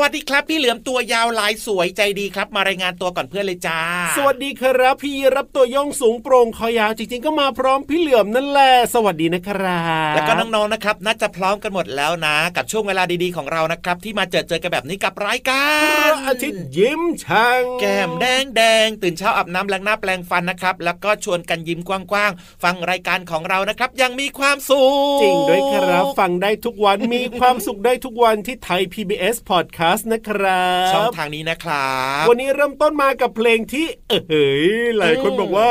วัสดีครับ พี่เหลือมตัวยาวลายสวยใจดีครับ มารายงานตัวก่อนเพื่อนเลยจ้า สวัสดีครับ พี่รับตัวย่องสูงโปร่งคอยาวจริงๆ ก็มาพร้อมพี่เหลือมนั่นแหละสวัสดีนะครับแล้วก็น้องๆนะครับน่าจะพร้อมกันหมดแล้วนะ กับช่วงเวลาดีๆของเรานะครับ ที่มาเจอเจอกันแบบนี้กับรายกาพรระอาทิตย์ยิ้มช่างแก้มแดงแดงตื่นเช้าอาบน้ำล้างหน้าแปลงฟันนะครับ แล้วก็ชวนกันยิ้มกว้างๆฟังรายการของเรานะครับอยังมีความสุขจริงด้วยครับฟังได้ทุกวันมีความสุขได้ทุกวันที่ไทย PBS Podcast นะครับช่องทางนี้นะครับ วันนี้เริ่มต้นมากับเพลงที่เอ้ยหลายคนอืมบอกว่า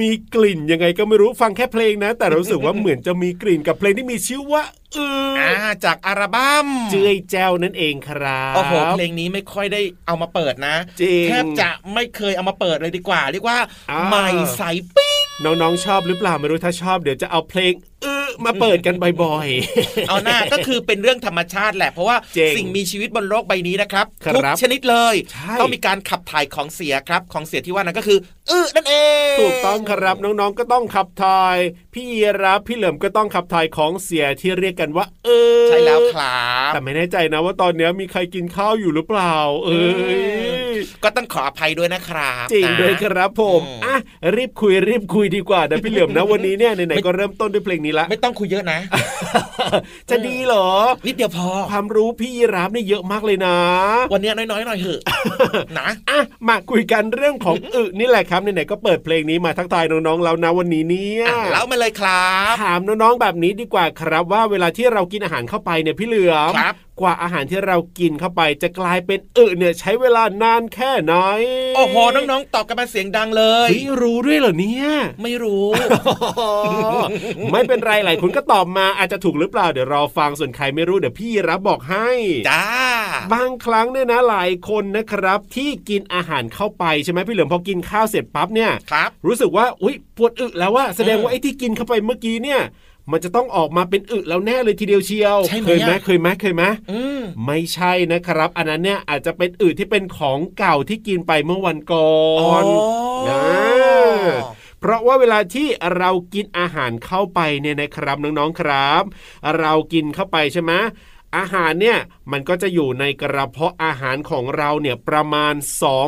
มีกลิ่นยังไงก็ไม่รู้ฟังแค่เพลงนะ แต่รู้สึกว่าเหมือนจะมีกลิ่นกับเพลงที่มีชื่อว่าเอออ่าจากอัลบั้มเจือยแจ้วนั่นเองครับโอ้โหเพลงนี้ไม่ค่อยได้เอามาเปิดนะจริงแทบจะไม่เคยเอามาเปิดเลยดีกว่า เรียกว่าอ่าใหม่ใสปิ้งน้องๆชอบหรือเปล่าไม่รู้ถ้าชอบเดี๋ยวจะเอาเพลง เออมาเปิดกันบ่อยๆ เอาหน้าก็คือเป็นเรื่องธรรมชาติแหละ เพราะว่าจริงสิ่งมีชีวิตบนโลกใบนี้นะครับครับทุกชนิดเลยใช่ต้องมีการขับถ่ายของเสียครับ ของเสียที่ว่านั้นก็คืออื้อนั่นเอง ถูกต้องครับน้องๆก็ต้องขับถ่าย พี่ยีรับพี่เหลิมก็ต้องขับถ่ายของเสียที่เรียกกันว่า เออใช่แล้วครับแต่ไม่แน่ใจนะว่าตอนนี้มีใครกินข้าวอยู่หรือเปล่า เอ้ยก็ต้องขออภัยด้วยนะครับจริงนะด้วยครับผมอืมอะรีบคุยรีบคุยดีกว่านะพี่เหลิมนะวันนี้เนี่ยไหนๆก็เริ่มต้นด้วยเพลงนี้ละ ไม่ต้องคุยเยอะนะ จะดีเหรอ นิดเดียวพอ ความรู้พี่ยีรับนี่เยอะมากเลยนะ วันนี้น้อยๆหน่อยเถอะนะอะมาคุยกันเรื่องของอึนี่แหละครับไหนๆก็เปิดเพลงนี้มาทักทายน้องๆแล้วนะวันนี้เนี่ยอะเล่ามาเลยครับ ถามน้องๆแบบนี้ดีกว่าครับว่าเวลาที่เรากินอาหารเข้าไปเนี่ยพี่เหลือมครับ กว่าอาหารที่เรากินเข้าไปจะกลายเป็นอึเนี่ยใช้เวลานานแค่ไหนโอ้โหน้องๆตอบกันมาเสียงดังเลยเฮ้ยรู้ด้วยเหรอเนี่ย ไม่รู้ ไม่เป็นไรหลายคนก็ตอบมาอาจจะถูกหรือเปล่าเดี๋ยวรอฟังส่วนใครไม่รู้เดี๋ยวพี่รับบอกให้จ้าบางครั้งเนี่ยนะหลายคนนะครับ ที่กินอาหารเข้าไปใช่ไหมพี่เหลือมพอกินข้าวเสร็จปั๊บเนี่ยครับ รู้สึกว่าอุ้ยปวดอึแล้วว่าแสดงว่าเออไอ้ที่กินเข้าไปเมื่อกี้เนี่ย มันจะต้องออกมาเป็นอึแล้วแน่เลยทีเดียวเชียวใช่ไหมเคยไหมอะเคยไหมเคยไหมอืมไม่ใช่นะครับ อันนั้นเนี่ยอาจจะเป็นอึที่เป็นของเก่าที่กินไปเมื่อวันก่อนนะเพราะว่าเวลาที่เรากินอาหารเข้าไปเนี่ยนะครับน้องๆครับ เรากินเข้าไปใช่ไหม อาหารเนี่ยมันก็จะอยู่ในกระเพาะอาหารของเราเนี่ยประมาณ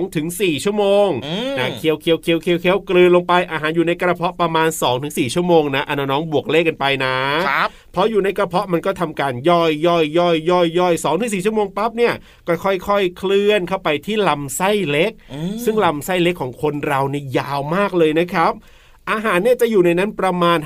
2-4 ชั่วโมงอืมนะเคี้ยวเคี้ยวเคี้ยวเคี้ยวเคี้ยวกลืนลงไปอาหารอยู่ในกระเพาะประมาณ 2-4 ชั่วโมงนะอะน้องๆบวกเลขกันไปนะครับพออยู่ในกระเพาะมันก็ทำการย่อยย่อยย่อยย่อยย่อยสองถึงสี่ชั่วโมงปั๊บเนี่ยก็ค่อยๆ เคลื่อนเข้าไปที่ลำไส้เล็กอืมซึ่งลำไส้เล็กของคนเราเนี่ยยาวมากเลยนะครับ อาหารเนี่ยจะอยู่ในนั้นประมาณ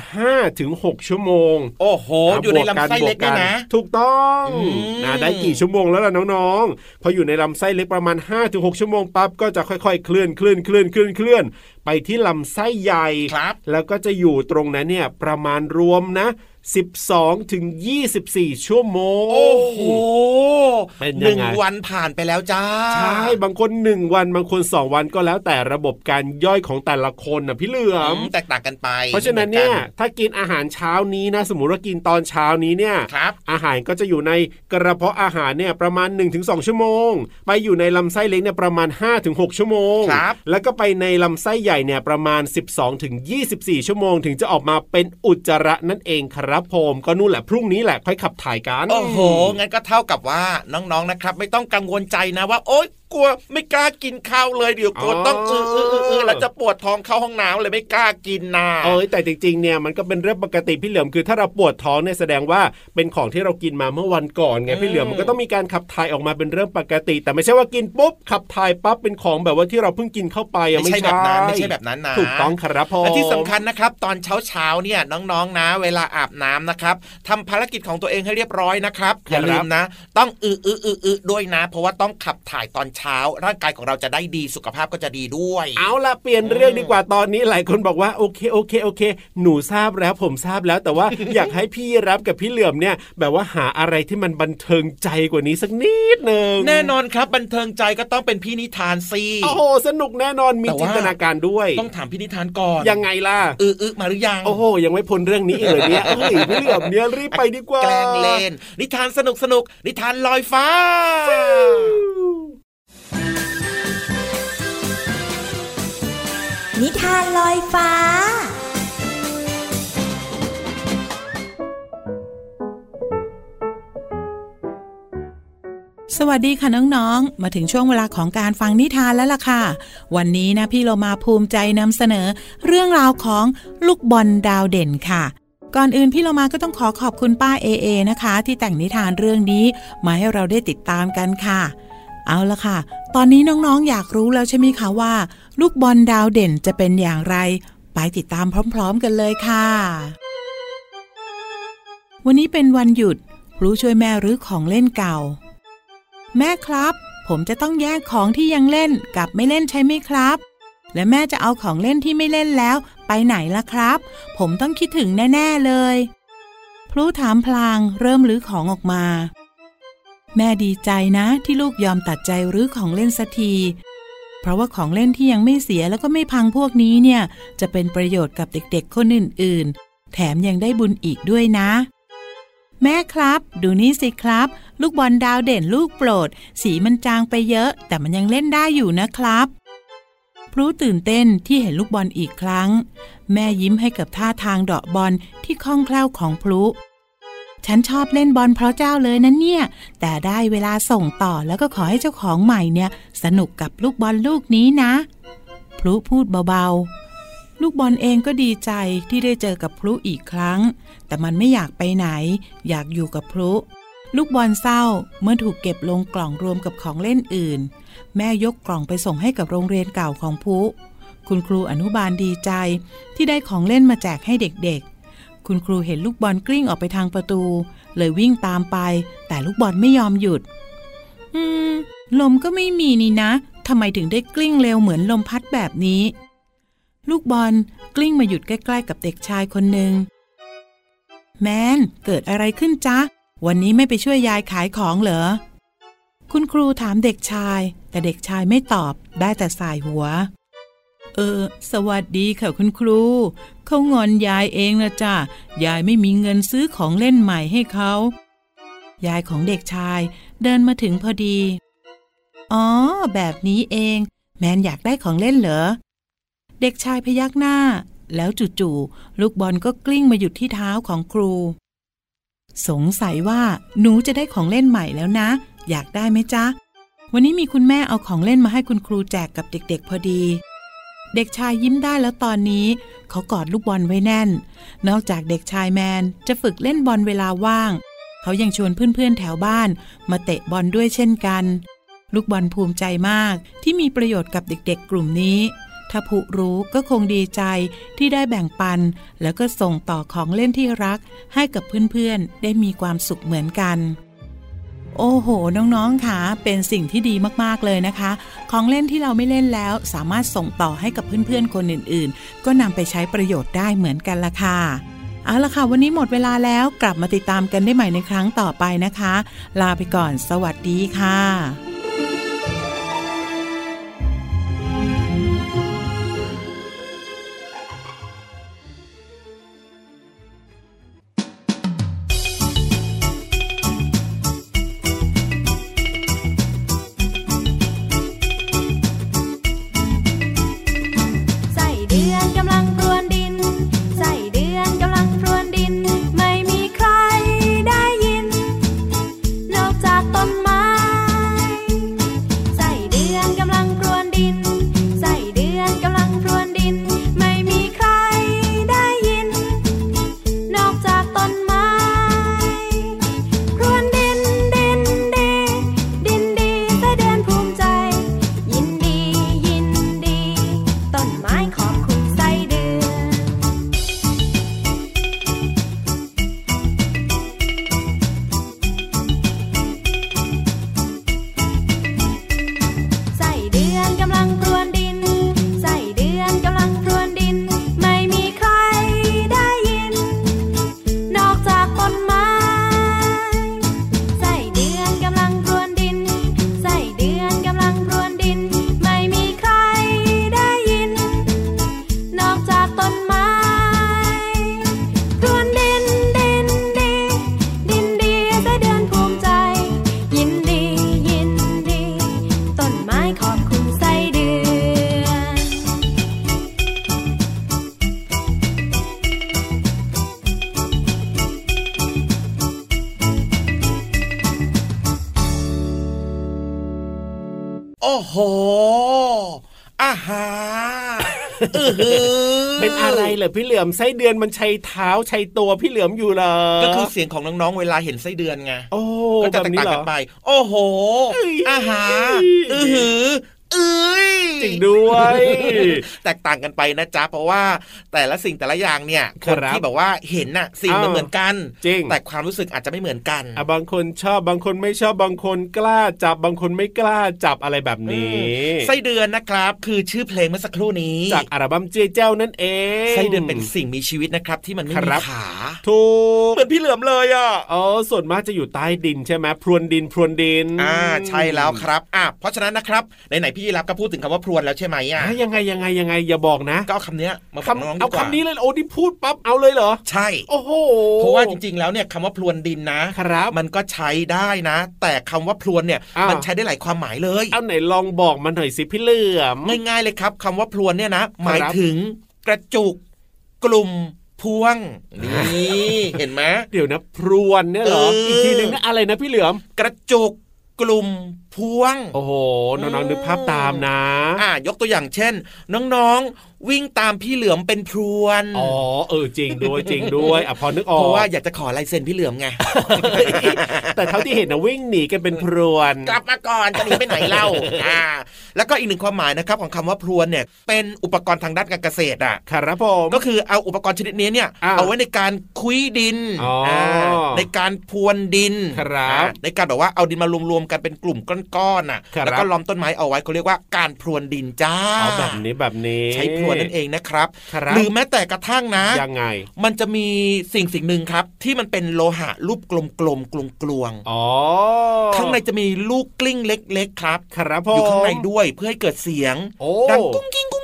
5-6 ชั่วโมง โอ้โห อยู่ในลำไส้เล็กด้วยนะ ถูกต้องอืมนะได้กี่ชั่วโมงแล้วล่ะน้องๆ พออยู่ในลำไส้เล็กประมาณ 5-6 ชั่วโมงปั๊บก็จะค่อยๆ เคลื่อนเคลื่อนเคลื่อนเคลื่อนเคลื่อน ไปที่ลำไส้ใหญ่ครับแล้วก็จะอยู่ตรงนั้นเนี่ยประมาณรวมนะ 12ถึง24 ชั่วโมง โอ้โหเป็นหยังนึ่งไงวันผ่านไปแล้วจ้าใช่บางคน 1 วันบางคน 2 วันก็แล้วแต่ระบบการย่อยของแต่ละคนนะพี่เหลือมแตกต่างกันไปเพราะฉะนั้นเนี่ยหมือกัถ้ากินอาหารเช้านี้นะ สมมติว่ากินตอนเช้านี้เนี่ย ครับ อาหารก็จะอยู่ในกระเพาะอาหารเนี่ยประมาณ 1-2 ชั่วโมง ไปอยู่ในลำไส้เล็กเนี่ยประมาณ 5-6 ชั่วโมง ครับ แล้วก็ไปในลำไส้ใหญ่เนี่ยประมาณ 12-24 ชั่วโมง ถึงจะออกมาเป็นอุจจาระนั่นเองครับผมก็นู่นแหละพรุ่งนี้แหละค่อยขับถ่ายกันโอ้โหงั้นก็เท่ากับว่าน้องๆนะครับ ไม่ต้องกังวลใจนะว่าโอ๊ย กลัวไม่กล้ากินข้าวเลยเดี๋ยวกลัวต้องเออเออเออเออแล้วจะปวดท้องเข้าห้องน้ำเลยไม่กล้ากินนะเอ้ยแต่จริงๆเนี่ยมันก็เป็นเรื่องปกติพี่เหลือมคือถ้าเราปวดท้องเนี่ยแสดงว่าเป็นของที่เรากินมาเมื่อวันก่อนไงพี่เหลือมมันก็ต้องมีการขับถ่ายออกมาเป็นเรื่องปกติ แต่ไม่ใช่ว่ากินปุ๊บขับถ่ายปั๊บเป็นของแบบว่าที่เราเพิ่งกินเข้าไปอะไม่ไม่ใช่ใช่แบบนั้นไม่ใช่แบบนั้นนะถูกต้องครับผมและที่สำคัญนะครับ ตอนเช้าเช้าๆเนี่ยน้องๆนะ เวลาอาบน้ำนะครับทำภารกิจของตัวเองให้เรียบร้อยนะครับอย่าลืมนะ ต้องอืออืออืออือด้วยนะ เพราะว่าต้องขับถ่ายตอนเช้าร่างกายของเราจะได้ดีสุขภาพก็จะดีด้วย เอาละเปลี่ยนเรื่องดีกว่าตอนนี้หลายคนบอกว่าโอเคโอเคโอเค หนูทราบแล้วผมทราบแล้วแต่ว่าอยากให้พี่รับกับพี่เหลือมเนี่ย แบบว่าหาอะไรที่มันบันเทิงใจกว่านี้สักนิดหนึ่งแน่นอนครับบันเทิงใจก็ต้องเป็นพี่นิทานสิโอ้โหสนุกแน่นอนมีแต่ว่าจินตนาการด้วย ต้องถามพี่นิทานก่อนยังไงล่ะอืออือมาหรือยังโอ้โหยังไม่พ้นเรื่องนี้อีกเลยเนี่ยเอ้ยพี่เหลือมเนี่ยรีบไปดีกว่าแกล้งเล่นนิทานสนุกสนุกนิทานลอยฟ้า นิทานลอยฟ้า สวัสดีค่ะน้องๆ มาถึงช่วงเวลาของการฟังนิทานแล้วล่ะค่ะ วันนี้นะพี่เรามาภูมิใจนำเสนอ เรื่องราวของลูกบอลดาวเด่นค่ะ ก่อนอื่นพี่เรามาก็ต้องขอขอบคุณป้าเอเอนะคะ ที่แต่งนิทานเรื่องนี้มาให้เราได้ติดตามกันค่ะ เอาละค่ะ ตอนนี้น้องๆ อยากรู้แล้วใช่ไหมคะว่า ลูกบอลดาวเด่นจะเป็นอย่างไร ไปติดตามพร้อม ๆ กันเลยค่ะ วันนี้เป็นวันหยุดครูช่วยแม่รื้อของเล่นเก่า แม่ครับ ผมจะต้องแยกของที่ยังเล่นกับไม่เล่นใช่ไหมครับ และแม่จะเอาของเล่นที่ไม่เล่นแล้ว ไปไหนล่ะครับ ผมต้องคิดถึงแน่ ๆ เลยพลูถามพลางเริ่มรื้อของออกมา แม่ดีใจนะที่ลูกยอมตัดใจรื้อของเล่นสักที เพราะว่าของเล่นที่ยังไม่เสียแล้วก็ไม่พังพวกนี้เนี่ย จะเป็นประโยชน์กับเด็กๆคนอื่นๆ แถมยังได้บุญอีกด้วยนะ แม่ครับ ดูนี่สิครับ ลูกบอลดาวเด่นลูกโปรด สีมันจางไปเยอะ แต่มันยังเล่นได้อยู่นะครับพรู้ตื่นเต้นที่เห็นลูกบอลอีกครั้ง แม่ยิ้มให้กับท่าทางเดาะบอลที่คล่องแคล่วของพลุ ฉันชอบเล่นบอลเพราะเจ้าเลยนะเนี่ย แต่ได้เวลาส่งต่อแล้วก็ขอให้เจ้าของใหม่เนี่ย สนุกกับลูกบอลลูกนี้นะ พลุพูดเบาๆ ลูกบอลเองก็ดีใจที่ได้เจอกับพลุอีกครั้ง แต่มันไม่อยากไปไหน อยากอยู่กับพลุลูกบอลเศร้าเมื่อถูกเก็บลงกล่องรวมกับของเล่นอื่น แม่ยกกล่องไปส่งให้กับโรงเรียนเก่าของพุคุณครูอนุบาลดีใจที่ได้ของเล่นมาแจกให้เด็กๆ คุณครูเห็นลูกบอลกลิ้งออกไปทางประตู เลยวิ่งตามไป แต่ลูกบอลไม่ยอมหยุด อืม ลมก็ไม่มีนี่นะทำไมถึงได้กลิ้งเร็วเหมือนลมพัดแบบนี้ ลูกบอลกลิ้งมาหยุดใกล้ ๆ กับเด็กชายคนหนึ่งแมนเกิดอะไรขึ้นจ๊ะ วันนี้ไม่ไปช่วยยายขายของเหรอ คุณครูถามเด็กชาย แต่เด็กชายไม่ตอบได้แต่สายหัว เออ สวัสดีค่ะคุณครู เขางอนยายเองนะจ้ะยายไม่มีเงินซื้อของเล่นใหม่ให้เขา ยายของเด็กชายเดินมาถึงพอดี อ๋อ แบบนี้เอง แมนอยากได้ของเล่นเหรอ เด็กชายพยักหน้า แล้วจู่ๆลูกบอลก็กลิ้งมาหยุดที่เท้าของครู สงสัยว่าหนูจะได้ของเล่นใหม่แล้วนะ อยากได้ไหมจ๊ะ วันนี้มีคุณแม่เอาของเล่นมาให้คุณครูแจกกับเด็ก ๆ พอดี เด็กชายยิ้มได้แล้วตอนนี้เขากอดลูกบอลไว้แน่น นอกจากเด็กชายแมนจะฝึกเล่นบอลเวลาว่าง เขายังชวนเพื่อนๆแถวบ้าน มาเตะบอลด้วยเช่นกัน ลูกบอลภูมิใจมากที่มีประโยชน์กับเด็กๆ กลุ่มนี้ ถ้าผู้รู้ก็คงดีใจที่ได้แบ่งปัน แล้วก็ส่งต่อของเล่นที่รัก ให้กับเพื่อนๆได้มีความสุขเหมือนกัน โอ้โห น้องๆค่ะเป็นสิ่งที่ดีมากๆเลยนะคะ ของเล่นที่เราไม่เล่นแล้ว สามารถส่งต่อให้กับเพื่อนๆคนอื่นๆ ก็นำไปใช้ประโยชน์ได้เหมือนกันละค่ะเอาละค่ะ วันนี้หมดเวลาแล้วกลับมาติดตามกันได้ใหม่ในครั้งต่อไปนะคะ ลาไปก่อน สวัสดีค่ะ เป็นอะไรเหรอพี่เหลือมไส้เดือนมันใช้เท้าใช้ตัวพี่เหลือมอยู่เหรอก็คือเสียงของน้องๆเวลาเห็นไส้เดือนไงโอ้ก็จะแบบแตกนี้ต่างเหรกัอนไป โอ้โหเอ้ยอาหาอือหือ เอ้ยจริงด้วย แตกต่างกันไปนะจ๊ะเพราะว่าแต่ละสิ่งแต่ละอย่างเนี่ยคครันบที่แบบว่าเห็นน่ะสิ่งมันอ้าวเหมือนกันจริงแต่ความรู้สึกอาจจะไม่เหมือนกันอะบางคนชอบบางคนไม่ชอบบางคนกล้าจับบางคนไม่กล้าจับอะไรแบบนี้ไส้เดือนนะครับ คือชื่อเพลงเมื่อสักครู่นี้ จากอัลบั้มเจ๊เจ้านั่นเองไส้เดือนเป็นสิ่งมีชีวิตนะครับ ที่มันไม่คมีรับขาถูกเหมือนพี่เหลือมเลยอะอ๋อส่วนมากจะอยู่ใต้ดินใช่ไหมพรวนดินพรวนดินอ่าใช่แล้วครับอะเพราะฉะนั้นนะครับไหนๆพี่ยีรับก็พูดถึงคำว่าพรวนแล้วใช่ไหมอะอะยังไงยังไงยังไงอย่าบอกนะ ก็เอาคำเนี้ยมาบอกคำน้องๆดีเอากว่าคำนี้เลยโอ้ที่พูดปั๊บเอาเลยเหรอ ใช่ โอ้โห เพราะว่าจริงๆแล้วเนี่ยคำว่าพรวนดินนะครับ มันก็ใช้ได้นะ แต่คำว่าพรวนเนี่ยอ้าวมันใช้ได้หลายความหมายเลย เอาไหนลองบอกมาหน่อยสิพี่เหลือมง่ายๆเลยครับคำว่าพรวนเนี่ยนะ หมายครับถึงกระจุกกลุ่มพวงนี่เห็นไหมเดี๋ยวนะพรวนเนี่ยเหรอเอออีอีกทีหนึ่งนะอะไรนะพี่เหลือม กระจุกกลุ่ม พวง โอ้โห น้องๆนึกภาพตามนะ อ่ายกตัวอย่างเช่น น้องๆ วิ่งตามพี่เหลือมเป็นพรวน อ๋อ เออจริงด้วยจริงด้วยอะพอนึกออก เพราะว่าอยากจะขอลายเซ็นพี่เหลือมไง แต่เท่าที่เห็นนะวิ่งหนีกันเป็นพรวน กลับมาก่อนจะหนีไปไหนเล่า อ่า แล้วก็อีกหนึ่งความหมายนะครับของคำว่าพรวนเนี่ย เป็นอุปกรณ์ทางด้านการเกษตรอะ ครับผม ก็คือเอาอุปกรณ์ชนิดนี้เนี่ยอ้าวเอาไว้ในการคุยดินอ๋ออ่าในการพรวนดิน ครับอ่าในการแบบว่าเอาดินมารวมๆกันเป็นกลุ่มก้อนๆน่ะครับแล้วก็ล้อมต้นไม้เอาไว้เขาเรียกว่าการพรวนดินจ้าเอาแบบนี้แบบนี้ใช้พรวนนั่นเองนะครับครับ หรือแม้แต่กระทั่งนะยังไง มันจะมีสิ่งสิ่งหนึ่งครับ ที่มันเป็นโลหะรูปกลมๆกลวงๆอ๋อข้างในจะมีลูกกลิ้งเล็ก ๆ ครับ ครับผมอยู่ข้างในด้วยเพื่อให้เกิดเสียงโอ้ดังกุ้งกิ้งกุ้งกิ้งกุ้งกิ้งกุ้ง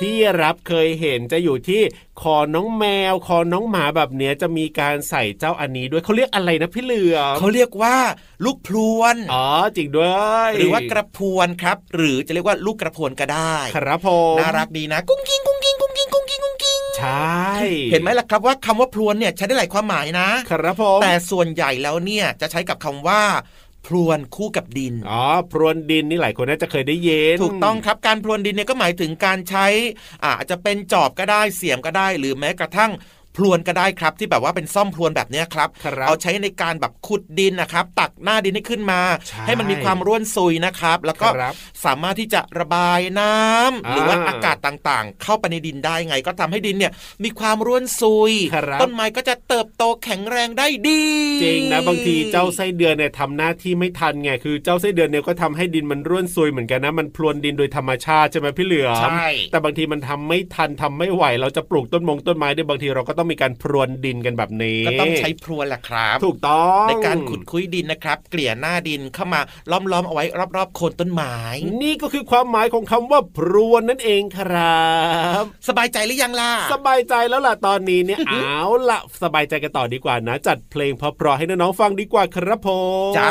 กิ้งกุ้งกิ้งพี่รับเคยเห็นจะอยู่ที่คอน้องแมว คอน้องหมาแบบเนี้ยจะมีการใส่เจ้าอันนี้ด้วยเขาเรียกอะไรนะพี่เหลือมเขาเรียกว่า ลูกพรวนอ๋อจริงด้วย หรือว่ากระพรวนครับ หรือจะเรียกว่าลูกกระพรวนก็ได้ครับผมน่ารักดีนะ กุ้งกิ้งกุ้งกิ้งกุ้งกิ้งกุ้งกิ้งกุ้งกิ้งใช่เห็นไหมล่ะครับว่าคำว่าพรวนเนี่ยใช้ได้หลายความหมายนะครับผมแต่ส่วนใหญ่แล้วเนี่ยจะใช้กับคำว่า พรวนคู่กับดิน อ๋อ พรวนดินนี่หลายคนน่าจะเคยได้ยิน ถูกต้องครับ การพรวนดินเนี่ยก็หมายถึงการใช้อ่าอาจจะเป็นจอบก็ได้ เสียมก็ได้ หรือแม้กระทั่ง พรวนก็ได้ครับ ที่แบบว่าเป็นส้อมพรวนแบบเนี้ยครับครับเอาใช้ในการแบบขุดดินนะครับ ตักหน้าดินให้ขึ้นมาใช่ให้มันมีความร่วนซุยนะครับ แล้วก็ครับสามารถที่จะระบายน้ำอ่าหรือว่าอากาศต่างๆ เข้าไปในดินได้ไง ก็ทำให้ดินเนี่ยมีความร่วนซุยครับต้นไม้ก็จะเติบโตแข็งแรงได้ดี จริงนะบางทีเจ้าไส้เดือนเนี่ยทำหน้าที่ไม่ทันไงคือเจ้าไส้เดือนเนี่ยก็ทำให้ดินมันร่วนซุยเหมือนกันนะมันพรวนดินโดยธรรมชาติใช่ไหมพี่เหลือมใช่แต่บางทีมันทำไม่ทันทำไม่ไหว เราจะปลูกต้นมงต้นไม้ได้บางทีเราก็ต้องมีการพรวนดินกันแบบนี้ก็ต้องใช้พรวนแหละครับ ถูกต้องในการขุดคุยดินนะครับ เกลี่ยหน้าดินเข้ามาล้อมๆเอาไว้รอบๆโคนต้นไม้ นี่ก็คือความหมายของคำว่าพรวนนั่นเองครับ สบายใจหรือยังล่ะสบายใจแล้วล่ะตอนนี้เนี่ยเอาล่ะสบายใจกันต่อดีกว่านะ จัดเพลงเพราะๆให้น้องๆฟังดีกว่าครับผมจ้า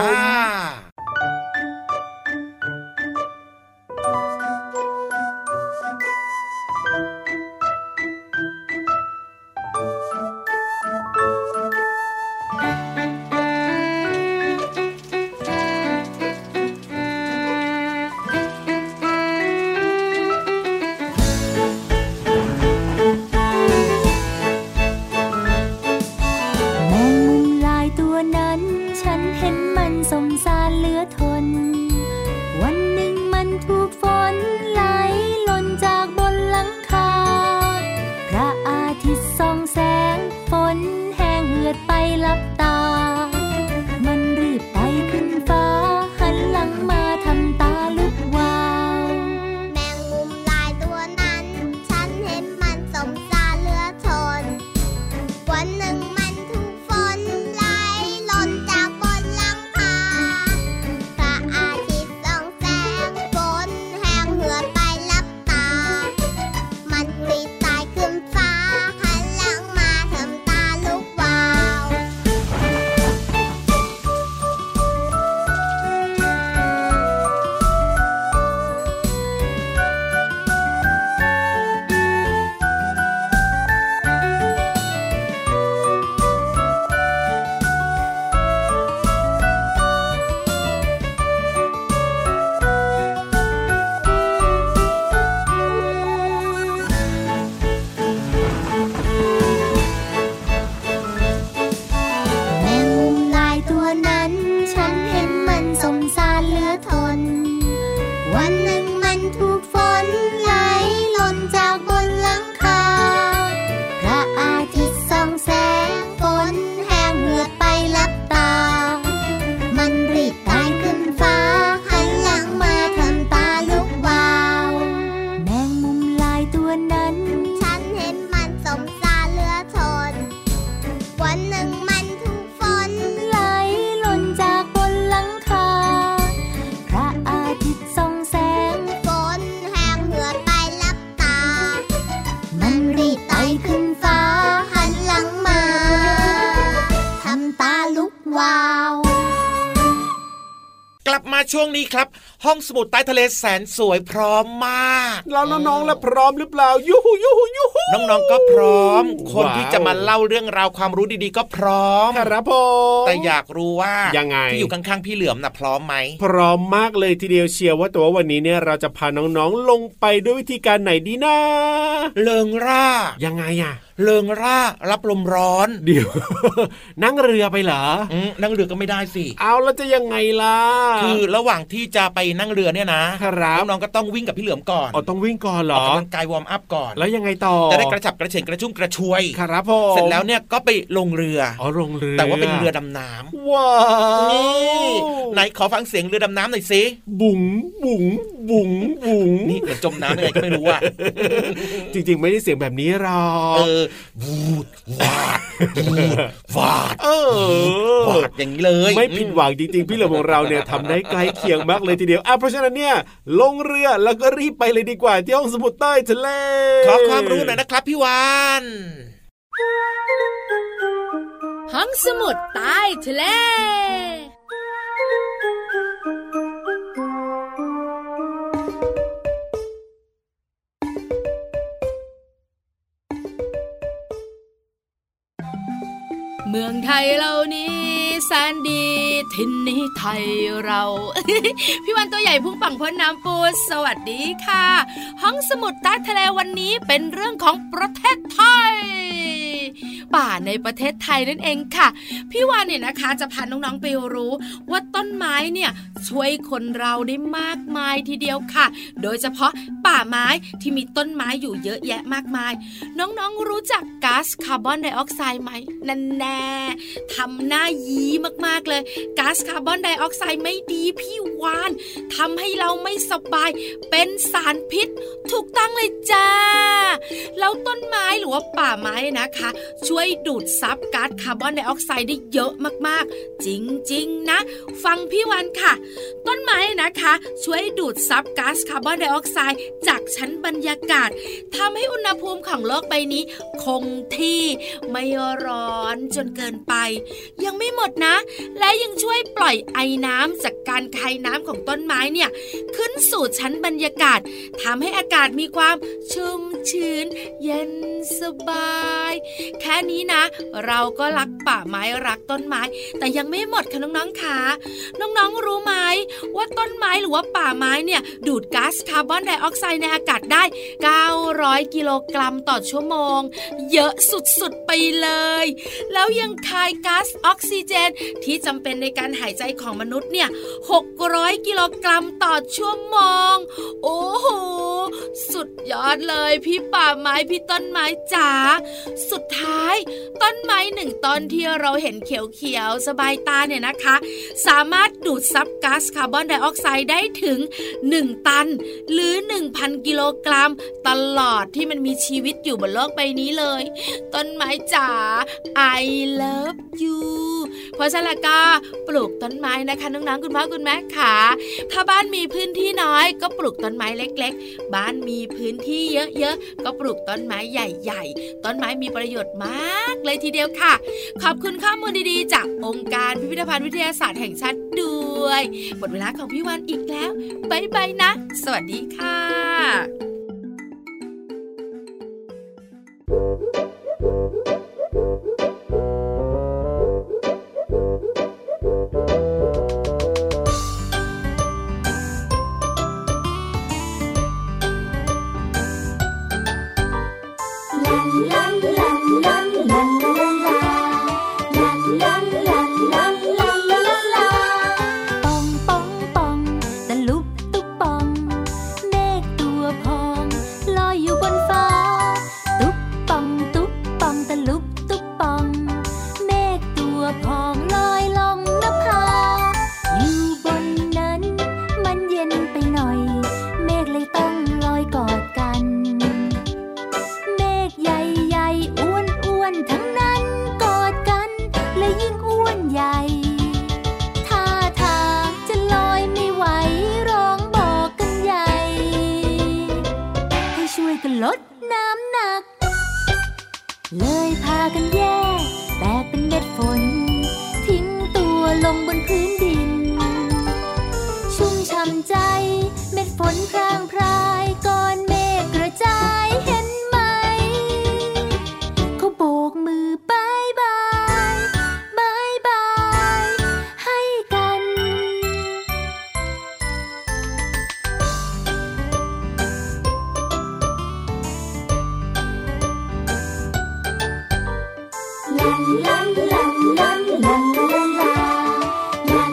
ห้องสมุดใต้ทะเลแสนสวยพร้อมมาก แล้วน้องๆแล้วพร้อมหรือเปล่ายูหูยูหูยูหูน้องๆก็พร้อม คนว้าวที่จะมาเล่าเรื่องราวความรู้ดีๆ ก็พร้อมครับผมแต่อยากรู้ว่ายังไงที่อยู่ข้างๆพี่เหลือมน่ะพร้อมไหมพร้อมมากเลยทีเดียวเชียวว่าแต่ว่าวันนี้เนี่ยเราจะพาน้องๆลงไปด้วยวิธีการไหนดีนะเลิงร่ายังไงอะ เลิงร่ารับลมร้อน เดี๋ยว นั่งเรือไปเหรออืมนั่งเรือก็ไม่ได้สิ เอาแล้วจะยังไงล่ะ คือระหว่างที่จะไปนั่งเรือเนี่ยนะครับน้องๆก็ต้องวิ่งกับพี่เหลือมก่อนอ๋อต้องวิ่งก่อนเหรออกอกำลังกายวอร์มอัพก่อน แล้วยังไงต่อ จะได้กระฉับกระเฉงกระชุ่มกระชวย ครับผมเสร็จแล้วเนี่ยก็ไปลงเรือออ๋อลงเรือ แต่ว่าเป็นเรือดำน้ำว้าวนี่ไหนขอฟังเสียงเรือดำน้ำหน่อยสิ บุ๋งบุ๋งบุ๋งบุ๋งนี่เหมือนจมน้ำยังไงก็ไม่รู้อะจริงๆ ไม่ได้เสียงแบบนี้หรอเอกอวูดวาดวูดวาดเออวาดอย่างนี้เลย ไม่ผิดหวังจริงๆ พี่เหลือมของเราเนี่ยทำได้ใกล้เคียงมากเลยทีเดียวอะเพราะฉะนั้นเนี่ยลงเรือแล้วก็รีบไปเลยดีกว่าที่ห้องสมุดใต้ทะเลขอความรู้หน่อยนะครับพี่วานห้องสมุดใต้ทะเล มืองไทยเรานี้แสนดีทินนี้ไทยเรา พี่วันตัวใหญ่พุ่งปังพ้นน้ำปูสวัสดีค่ะ ห้องสมุดใต้ทะเลวันนี้เป็นเรื่องของประเทศไทย ป่าในประเทศไทยนั่นเองค่ะพี่วานเนี่ยนะคะจะพาน้องๆไปรู้ว่าต้นไม้เนี่ยช่วยคนเราได้มากมายทีเดียวค่ะ โดยเฉพาะป่าไม้ที่มีต้นไม้อยู่เยอะแยะมากมาย น้องๆรู้จักก๊าซคาร์บอนไดออกไซด์ไหมนั่นแน่ทำหน้ายี้มากๆเลยก๊าซคาร์บอนไดออกไซด์ไม่ดีพี่วานทำให้เราไม่สบาย เป็นสารพิษ ถูกต้องเลยจ้าแล้วต้นไม้หรือว่าป่าไม้นะคะช่วยวยดูดซับก๊าซคาร์บอนไดออกไซด์ได้เยอะมากๆ จริงๆนะ ฟังพี่วันค่ะ ต้นไม้นะคะ ช่วยดูดซับก๊าซคาร์บอนไดออกไซด์จากชั้นบรรยากาศทำให้อุณหภูมิของโลกใบนี้ คงที่ไม่ร้อนจนเกินไป ยังไม่หมดนะ และยังช่วยปล่อยไอน้ำจากการคายน้ำของต้นไม้เนี่ยขึ้นสู่ชั้นบรรยากาศทำให้อากาศมีความชุ่มชื้น เย็นสบาย แค่นี้นะ เราก็รักป่าไม้รักต้นไม้ แต่ยังไม่หมดค่ะน้องๆค่ะน้องๆรู้ไหมว่าต้นไม้หรือว่าป่าไม้เนี่ยดูดก๊าซคาร์บอนไดออกไซด์ในอากาศได้ 900 กิโลกรัมต่อชั่วโมง เยอะสุดๆไปเลย แล้วยังคายก๊าซออกซิเจน ที่จำเป็นในการหายใจของมนุษย์เนี่ย600 กิโลกรัมต่อชั่วโมง โอ้โห สุดยอดเลยพี่ป่าไม้พี่ต้นไม้จ๋าสุดท้าย ต้นไม้หนึ่งต้นที่เราเห็นเขียวๆสบายตาเนี่ยนะคะ สามารถดูดซับก๊าซคาร์บอนไดออกไซด์ได้ถึง 1 ตัน หรือ 1,000 กิโลกรัม ตลอดที่มันมีชีวิตอยู่บนโลกใบนี้เลย ต้นไม้จ๋า I love you เพราะฉะนั้นก็ปลูกต้นไม้นะคะน้องๆคุณพ่อคุณแม่ค่ะถ้าบ้านมีพื้นที่น้อยก็ปลูกต้นไม้เล็ก ๆบ้านมีพื้นที่เยอะๆ ก็ปลูกต้นไม้ใหญ่ๆ ต้นไม้มีประโยชน์มากเลยทีเดียวค่ะ ขอบคุณข้อมูลดีๆ จากองค์การพิพิธภัณฑ์วิทยาศาสตร์แห่งชาติด้วย หมดเวลาของพี่วันอีกแล้วบายบายนะ สวัสดีค่ะ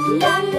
人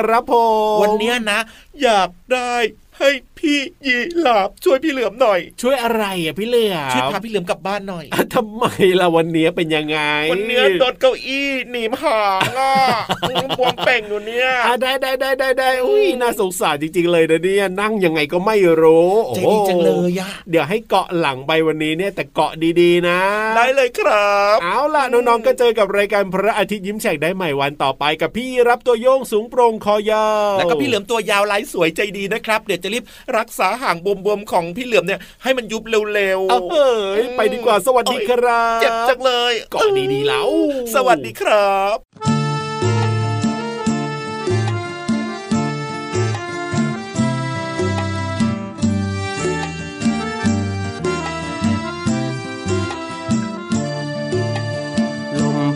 ครับผม วันนี้นะ อยากได้ให้ พี่ยีหลาบช่วยพี่เหลือมหน่อย ช่วยอะไรอะพี่เหลือมช่วยพาพี่เหลือมกลับบ้านหน่อยอะทำไมล่ะวันนี้เป็นยังไง วันเนี้ยโดนเก้าอี้หนีบหางอะบวมเป่งอยู่เนี่ยอะได้ได้ได้ได้ได้อุ้ยน่าสงสารจริง ๆ เลยนะเนี่ยนั่งยังไงก็ไม่รู้โอ้ใจโหดีจังเลยอะเดี๋ยวให้เกาะหลังไปวันนี้เนี่ยแต่เกาะดีๆนะ ได้เลยครับ เอาล่ะน้องๆก็เจอกับรายการพระอาทิตย์ยิ้มแฉกได้ใหม่วันต่อไปกับพี่รับตัวโยงสูงโปร่งคอยาวแล้วก็พี่เหลือมตัวยาวลายสวยใจดีนะครับ เดี๋ยวจะรีบรักษาห่างบวมๆของพี่เหลือมเนี่ยให้มันยุบเร็วเอาเฮ้ยไปดีกว่าสวัสดีครับเจ็บจังเลยเกาะดีๆแล้ว สวัสดีครับ